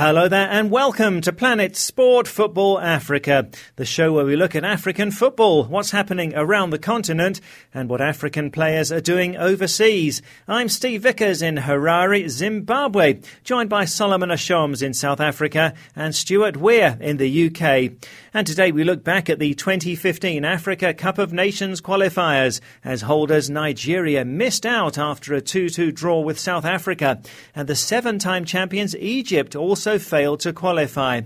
Hello there, and welcome to Planet Sport Football Africa, the show where we look at African football, what's happening around the continent, and what African players are doing overseas. I'm Steve Vickers in Harare, Zimbabwe, joined by Solomon Ashoms in South Africa and Stuart Weir in the UK. And today we look back at the 2015 Africa Cup of Nations qualifiers as holders Nigeria missed out after a 2-2 draw with South Africa, and the seven-time champions Egypt also also failed to qualify.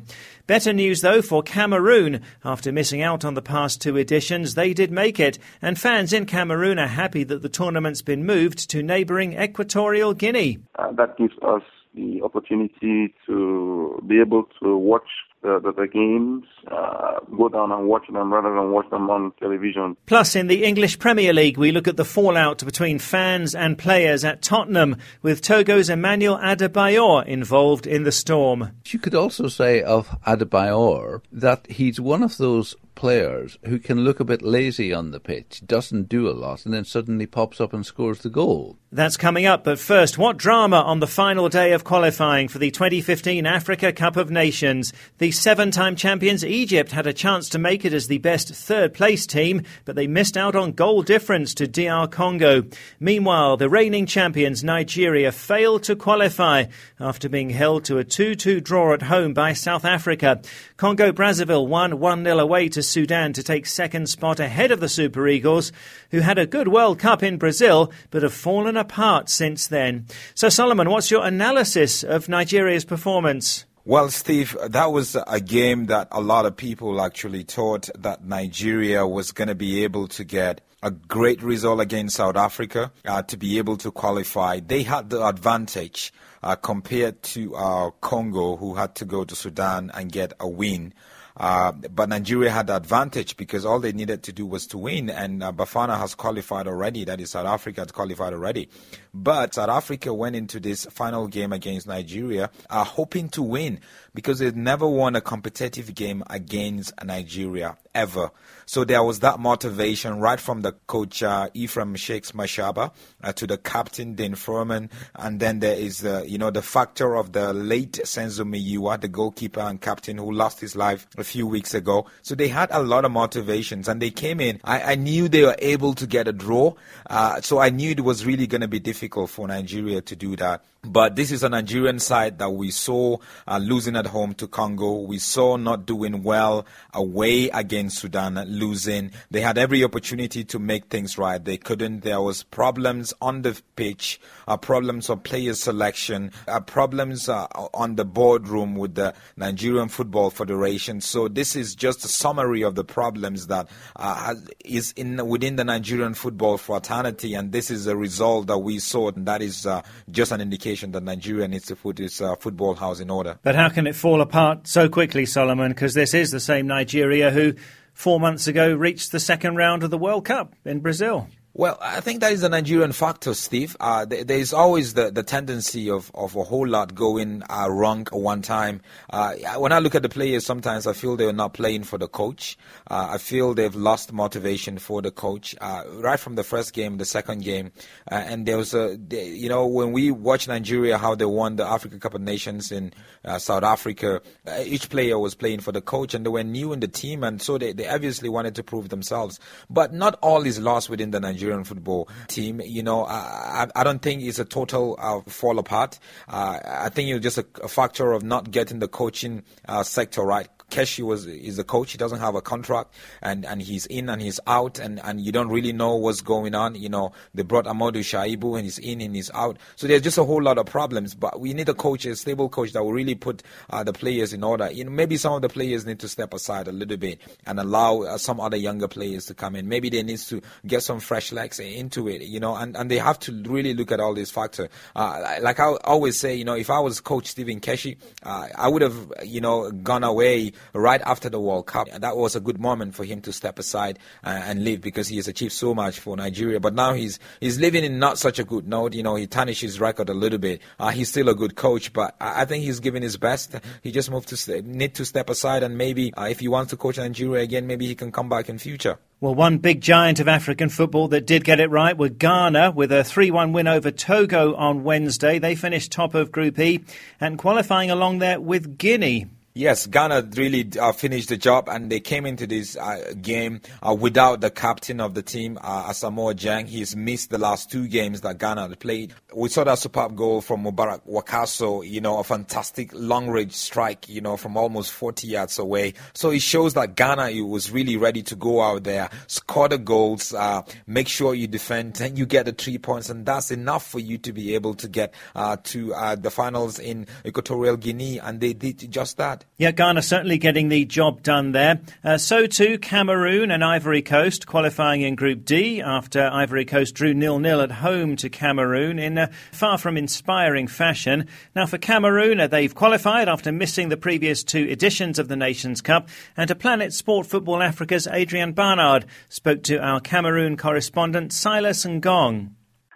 Better news though for Cameroon. After missing out on the past two editions, they did make it, and fans in Cameroon are happy that the tournament's been moved to neighbouring Equatorial Guinea. Uh, that gives us the opportunity to be able to watch the, the, the games, uh, go down and watch them rather than watch them on television. Plus, in the English Premier League, we look at the fallout between fans and players at Tottenham, with Togo's Emmanuel Adebayor involved in the storm. You could also say of Adebayor that he's one of those players who can look a bit lazy on the pitch, doesn't do a lot, and then suddenly pops up and scores the goal. That's coming up, but first, what drama on the final day of qualifying for the 2015 Africa Cup of Nations? The seven time champions Egypt had a chance to make it as the best third place team, but they missed out on goal difference to DR Congo. Meanwhile, the reigning champions Nigeria failed to qualify after being held to a 2 2 draw at home by South Africa. Congo Brazzaville won 1 0 away to Sudan to take second spot ahead of the Super Eagles, who had a good World Cup in Brazil but have fallen apart since then. So, Solomon, what's your analysis of Nigeria's performance? Well, Steve, that was a game that a lot of people actually thought that Nigeria was going to be able to get a great result against South Africa uh, to be able to qualify. They had the advantage uh, compared to uh, Congo, who had to go to Sudan and get a win. Uh, but Nigeria had the advantage because all they needed to do was to win, and uh, Bafana has qualified already. That is, South Africa has qualified already. But South Africa went into this final game against Nigeria uh, hoping to win because they'd never won a competitive game against Nigeria ever. So there was that motivation right from the coach uh, Ephraim Shakes Mashaba uh, to the captain Dean Furman, and then there is the you know the factor of the late Senzo Meyiwa, the goalkeeper and captain who lost his life a few weeks ago. So they had a lot of motivations, and they came in. I, I knew they were able to get a draw, uh, so I knew it was really going to be difficult for Nigeria to do that. But this is a Nigerian side that we saw uh, losing at home to Congo. We saw not doing well away against Sudan, losing. They had every opportunity to make things right. They couldn't. There was problems on the pitch, uh, problems of player selection, uh, problems uh, on the boardroom with the Nigerian Football Federation. So this is just a summary of the problems that uh, is in within the Nigerian football fraternity, and this is a result that we saw. And that is uh, just an indication indication that Nigeria needs to put its uh, football house in order. But how can it fall apart so quickly, Solomon? Because this is the same Nigeria who, four months ago, reached the second round of the World Cup in Brazil. Well, I think that is a Nigerian factor, Steve. Uh, there is always the, the tendency of, of a whole lot going uh, wrong one time. Uh, when I look at the players, sometimes I feel they're not playing for the coach. Uh, I feel they've lost motivation for the coach uh, right from the first game, the second game. Uh, and there was a, you know, when we watch Nigeria, how they won the Africa Cup of Nations in South Africa, each player was playing for the coach and they were new in the team. And so they, they obviously wanted to prove themselves. But not all is lost within the Nigerian Nigerian football team. You know, I, I don't think it's a total uh, fall apart. Uh, I think it's just a, a, factor of not getting the coaching uh, sector right. Keshi was is the coach. He doesn't have a contract, and, and he's in and he's out, and, and you don't really know what's going on. You know, they brought Amodu Shaibu, and he's in and he's out. So there's just a whole lot of problems. But we need a coach, a stable coach that will really put uh, the players in order. You know, maybe some of the players need to step aside a little bit and allow uh, some other younger players to come in. Maybe they need to get some fresh legs into it. You know, and, and they have to really look at all these factors. Uh, like I always say, you know, if I was coach Stephen Keshi, uh, I would have you know gone away right after the World Cup. That was a good moment for him to step aside uh, and leave because he has achieved so much for Nigeria. But now he's he's living in not such a good note. You know, he tarnished his record a little bit. Uh, he's still a good coach, but I, think he's giving his best. He just moved to need to step aside and maybe uh, if he wants to coach Nigeria again, maybe he can come back in future. Well, one big giant of African football that did get it right were Ghana with a 3 1 win over Togo on Wednesday. They finished top of Group E and qualifying along there with Guinea. Yes, Ghana really uh, finished the job, and they came into this uh, game uh, without the captain of the team, uh, Asamoah Gyan. He's missed the last two games that Ghana played. We saw that superb goal from Mubarak Wakaso, you know, a fantastic long range strike, you know, from almost 40 yards away. So it shows that Ghana was really ready to go out there, score the goals, uh, make sure you defend, and you get the three points, and that's enough for you to be able to get uh, to uh, the finals in Equatorial Guinea, and they did just that. Yeah, Ghana certainly getting the job done there. Uh, so too Cameroon and Ivory Coast qualifying in Group D after Ivory Coast drew nil-nil at home to Cameroon in a far from inspiring fashion. Now for Cameroon, uh, they've qualified after missing the previous two editions of the Nations Cup. And to Planet Sport Football Africa's Adrian Barnard spoke to our Cameroon correspondent Silas Ngong.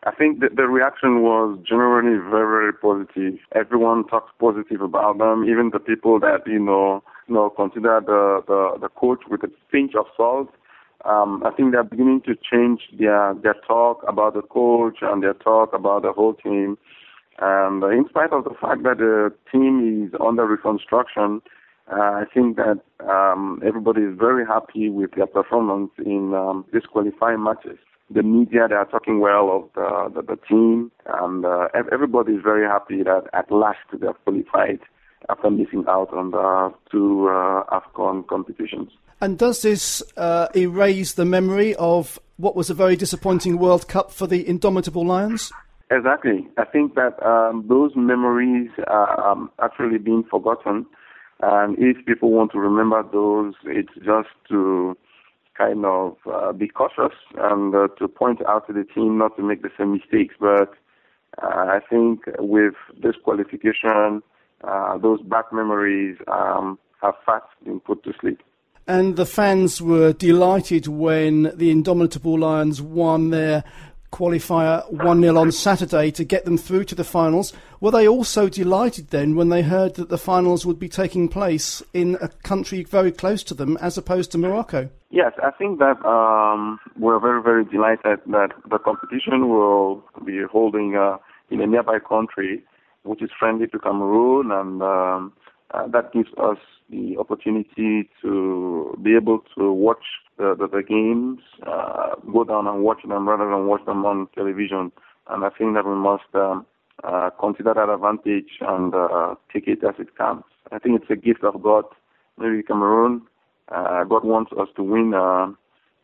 I think that the reaction was generally very, very positive. Everyone talks positive about them, even the people that, you know, you know, consider the, the, the coach with a pinch of salt. Um, I think they're beginning to change their, their talk about the coach and their talk about the whole team. And in spite of the fact that the team is under reconstruction, uh, I think that um, everybody is very happy with their performance in um, these qualifying matches the media they are talking well of the, the, the team, and uh, everybody is very happy that at last they have qualified after missing out on the two uh, AFCON competitions. And does this uh, erase the memory of what was a very disappointing World Cup for the indomitable Lions? Exactly. I think that um, those memories are um, actually being forgotten. And if people want to remember those, it's just to kind of uh, be cautious and uh, to point out to the team not to make the same mistakes. But uh, I think with this qualification, uh, those bad memories um, have fast been put to sleep. And the fans were delighted when the Indomitable Lions won their qualifier 1 0 on Saturday to get them through to the finals. Were they also delighted then when they heard that the finals would be taking place in a country very close to them as opposed to Morocco? Yes, I think that um, we're very, very delighted that the competition will be holding uh, in a nearby country which is friendly to Cameroon and um, uh, that gives us the opportunity to be able to watch the, the, the games, uh, go down and watch them rather than watch them on television. And I think that we must um, uh, consider that advantage and uh, take it as it comes. I think it's a gift of God. Maybe Cameroon, uh, God wants us to win uh,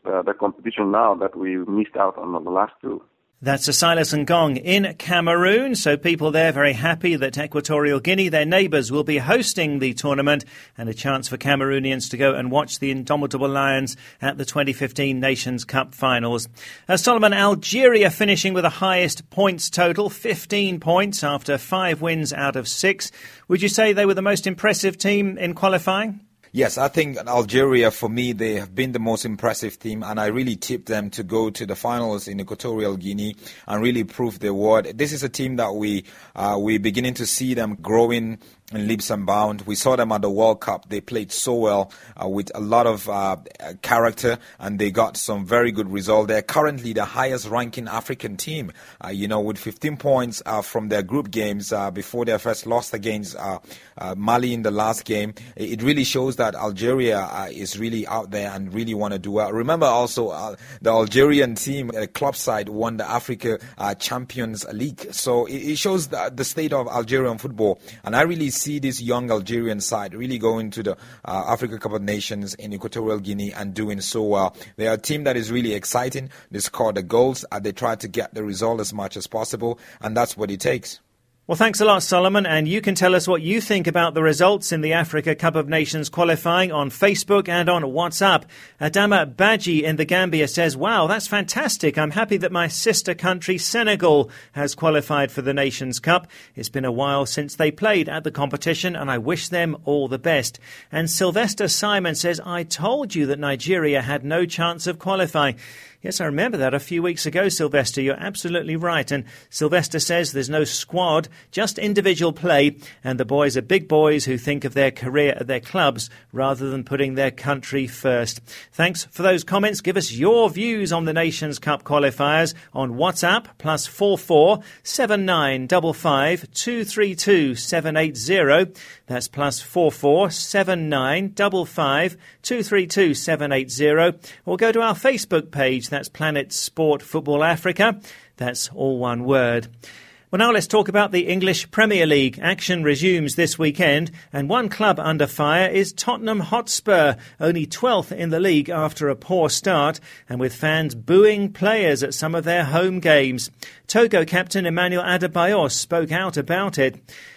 the, the competition now that we missed out on the last two. That's a Silas Ngong in Cameroon. So people there very happy that Equatorial Guinea, their neighbours, will be hosting the tournament and a chance for Cameroonians to go and watch the Indomitable Lions at the 2015 Nations Cup finals. Uh, Solomon, Algeria finishing with the highest points total, 15 points after five wins out of six. Would you say they were the most impressive team in qualifying? Yes, I think Algeria, for me, they have been the most impressive team, and I really tip them to go to the finals in Equatorial Guinea and really prove their worth. This is a team that we uh, we're beginning to see them growing in leaps and bounds. We saw them at the World Cup. They played so well uh, with a lot of uh, character, and they got some very good results. They're currently the highest ranking African team, uh, you know, with 15 points uh, from their group games uh, before their first loss against uh, Mali in the last game. It really shows that Algeria is really out there and really want to do well. Remember also the Algerian team, club side, won the Africa Champions League. So it, it shows the, the state of Algerian football. And I really this young Algerian side really going to the uh, Africa Cup of Nations in Equatorial Guinea and doing so well. They are a team that is really exciting. They score the goals. and they try to get the result as much as possible, and that's what it takes. Well, thanks a lot, Solomon. And you can tell us what you think about the results in the Africa Cup of Nations qualifying on Facebook and on WhatsApp. Adama Baji in the Gambia says, Wow, that's fantastic. I'm happy that my sister country, Senegal, has qualified for the Nations Cup. It's been a while since they played at the competition, and I wish them all the best. And Sylvester Simon says, I told you that Nigeria had no chance of qualifying. Yes, I remember that a few weeks ago, Sylvester. You're absolutely right. And Sylvester says there's no squad, just individual play, and the boys are big boys who think of their career at their clubs rather than putting their country first. Thanks for those comments. Give us your views on the Nations Cup qualifiers on WhatsApp plus four four seven nine double five two three two seven eight zero. That's plus four four seven nine double five two three two seven eight zero. Or go to our Facebook page. That's Planet Sport Football Africa. That's all one word. Well, now let's talk about the English Premier League. Action resumes this weekend, and one club under fire is Tottenham Hotspur, only 12th in the league after a poor start, and with fans booing players at some of their home games. Togo captain Emmanuel Adebayor spoke out about it.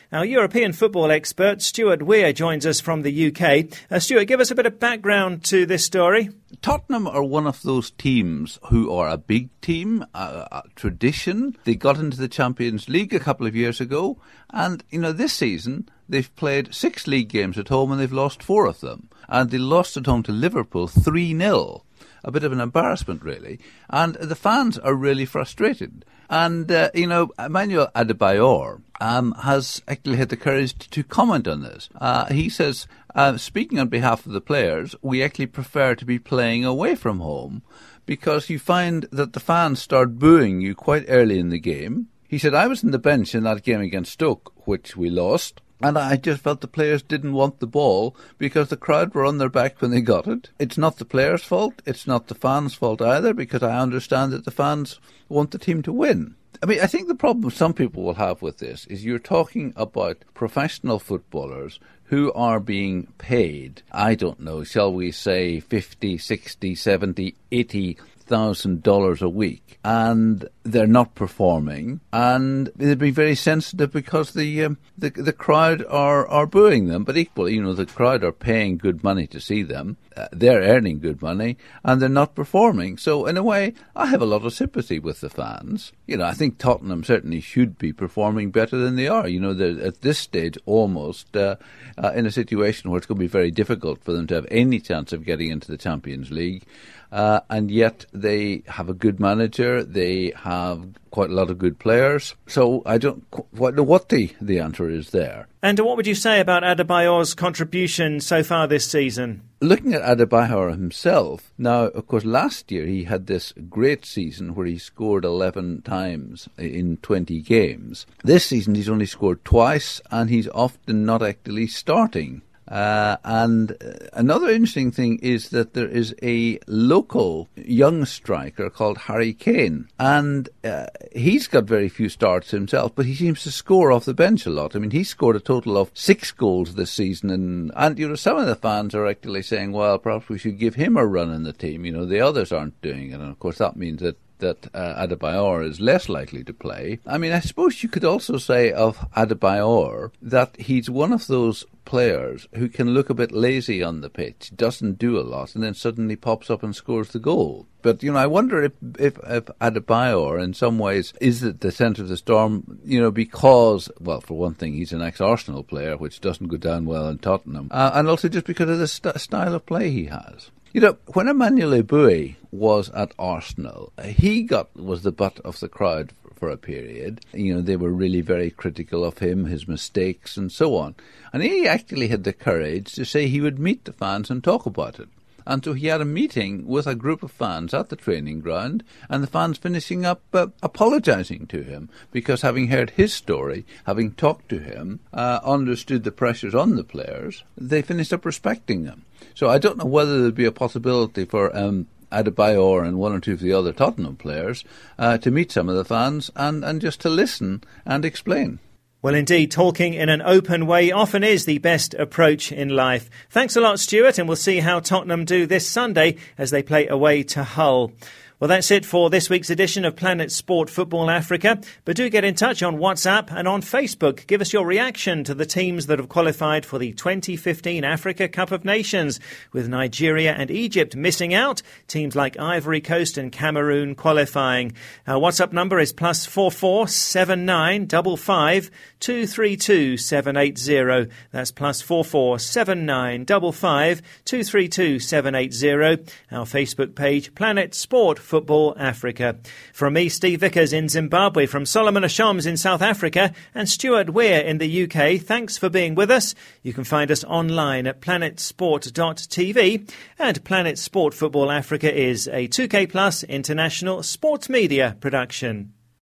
Our European football expert, Stuart Weir, joins us from the UK. Uh, Stuart, give us a bit of background to this story. Tottenham are one of those teams who are a big team, a, a, tradition. They got into the Champions League a couple of years ago, and you know this season they've played six league games at home and they've lost four of them, and they lost at home to Liverpool three 0 a bit of an embarrassment, really. And the fans are really frustrated. And, uh, you know, Emmanuel Adebayor um, has actually had the courage to, comment on this. Uh, he says, uh, speaking on behalf of the players, we actually prefer to be playing away from home because you find that the fans start booing you quite early in the game. He said, I was in the bench in that game against Stoke, which we lost. And I just felt the players didn't want the ball because the crowd were on their back when they got it. It's not the players' fault. It's not the fans' fault either because I understand that the fans want the team to win. I mean, I think the problem some people will have with this is you're talking about professional footballers who are being paid, I don't know, shall we say 50, 60, 70, 80 thousand dollars a week, and they're not performing, and they'd be very sensitive because the um, the the crowd are are booing them, but equally, you know, the crowd are paying good money to see them. Uh, they're earning good money, and they're not performing. So, in a way, I have a lot of sympathy with the fans. You know, I think Tottenham certainly should be performing better than they are. You know, they're at this stage almost uh, uh, in a situation where it's going to be very difficult for them to have any chance of getting into the Champions League. Uh, and yet they have a good manager. They have quite a lot of good players. So I don't quite know what the, the answer is there. And what would you say about Adebayor's contribution so far this season? Looking at Adebayor himself, now, of course, last year he had this great season where he scored 11 times in 20 games. This season he's only scored twice and he's often not actually starting. Uh, and uh, another interesting thing is that there is a local young striker called Harry Kane, and uh, he's got very few starts himself, but he seems to score off the bench a lot. I mean, he scored a total of six goals this season, and and you know some of the fans are actually saying, well, perhaps we should give him a run in the team. You know, the others aren't doing it, and of course that means that that uh, Adebayor is less likely to play. I mean, I suppose you could also say of Adebayor that he's one of those players who can look a bit lazy on the pitch, doesn't do a lot, and then suddenly pops up and scores the goal. But you know, I wonder if if, if Adebayor, in some ways, is at the centre of the storm. You know, because well, for one thing, he's an ex-Arsenal player, which doesn't go down well in Tottenham, uh, and also just because of the st- style of play he has. You know, when Emmanuel Eboué was at Arsenal, he got was the butt of the crowd for a period. You know, they were really very critical of him, his mistakes, and so on. And he actually had the courage to say he would meet the fans and talk about it. And so he had a meeting with a group of fans at the training ground, and the fans finishing up uh, apologising to him because having heard his story, having talked to him, uh, understood the pressures on the players, they finished up respecting them. So I don't know whether there'd be a possibility for um, Adebayor and one or two of the other Tottenham players uh, to meet some of the fans and, and just to listen and explain. Well, indeed, talking in an open way often is the best approach in life. Thanks a lot, Stuart, and we'll see how Tottenham do this Sunday as they play away to Hull. Well, that's it for this week's edition of Planet Sport Football Africa. But do get in touch on WhatsApp and on Facebook. Give us your reaction to the teams that have qualified for the 2015 Africa Cup of Nations, with Nigeria and Egypt missing out. Teams like Ivory Coast and Cameroon qualifying. Our WhatsApp number is plus four four seven nine double five two three two seven eight zero. That's plus four four seven nine double five two three two seven eight zero. Our Facebook page, Planet Sport Football Africa. From me, Steve Vickers in Zimbabwe, from Solomon Ashams in South Africa, and Stuart Weir in the UK, thanks for being with us. You can find us online at planetsport.tv, and Planet Sport Football Africa is a 2K Plus international sports media production.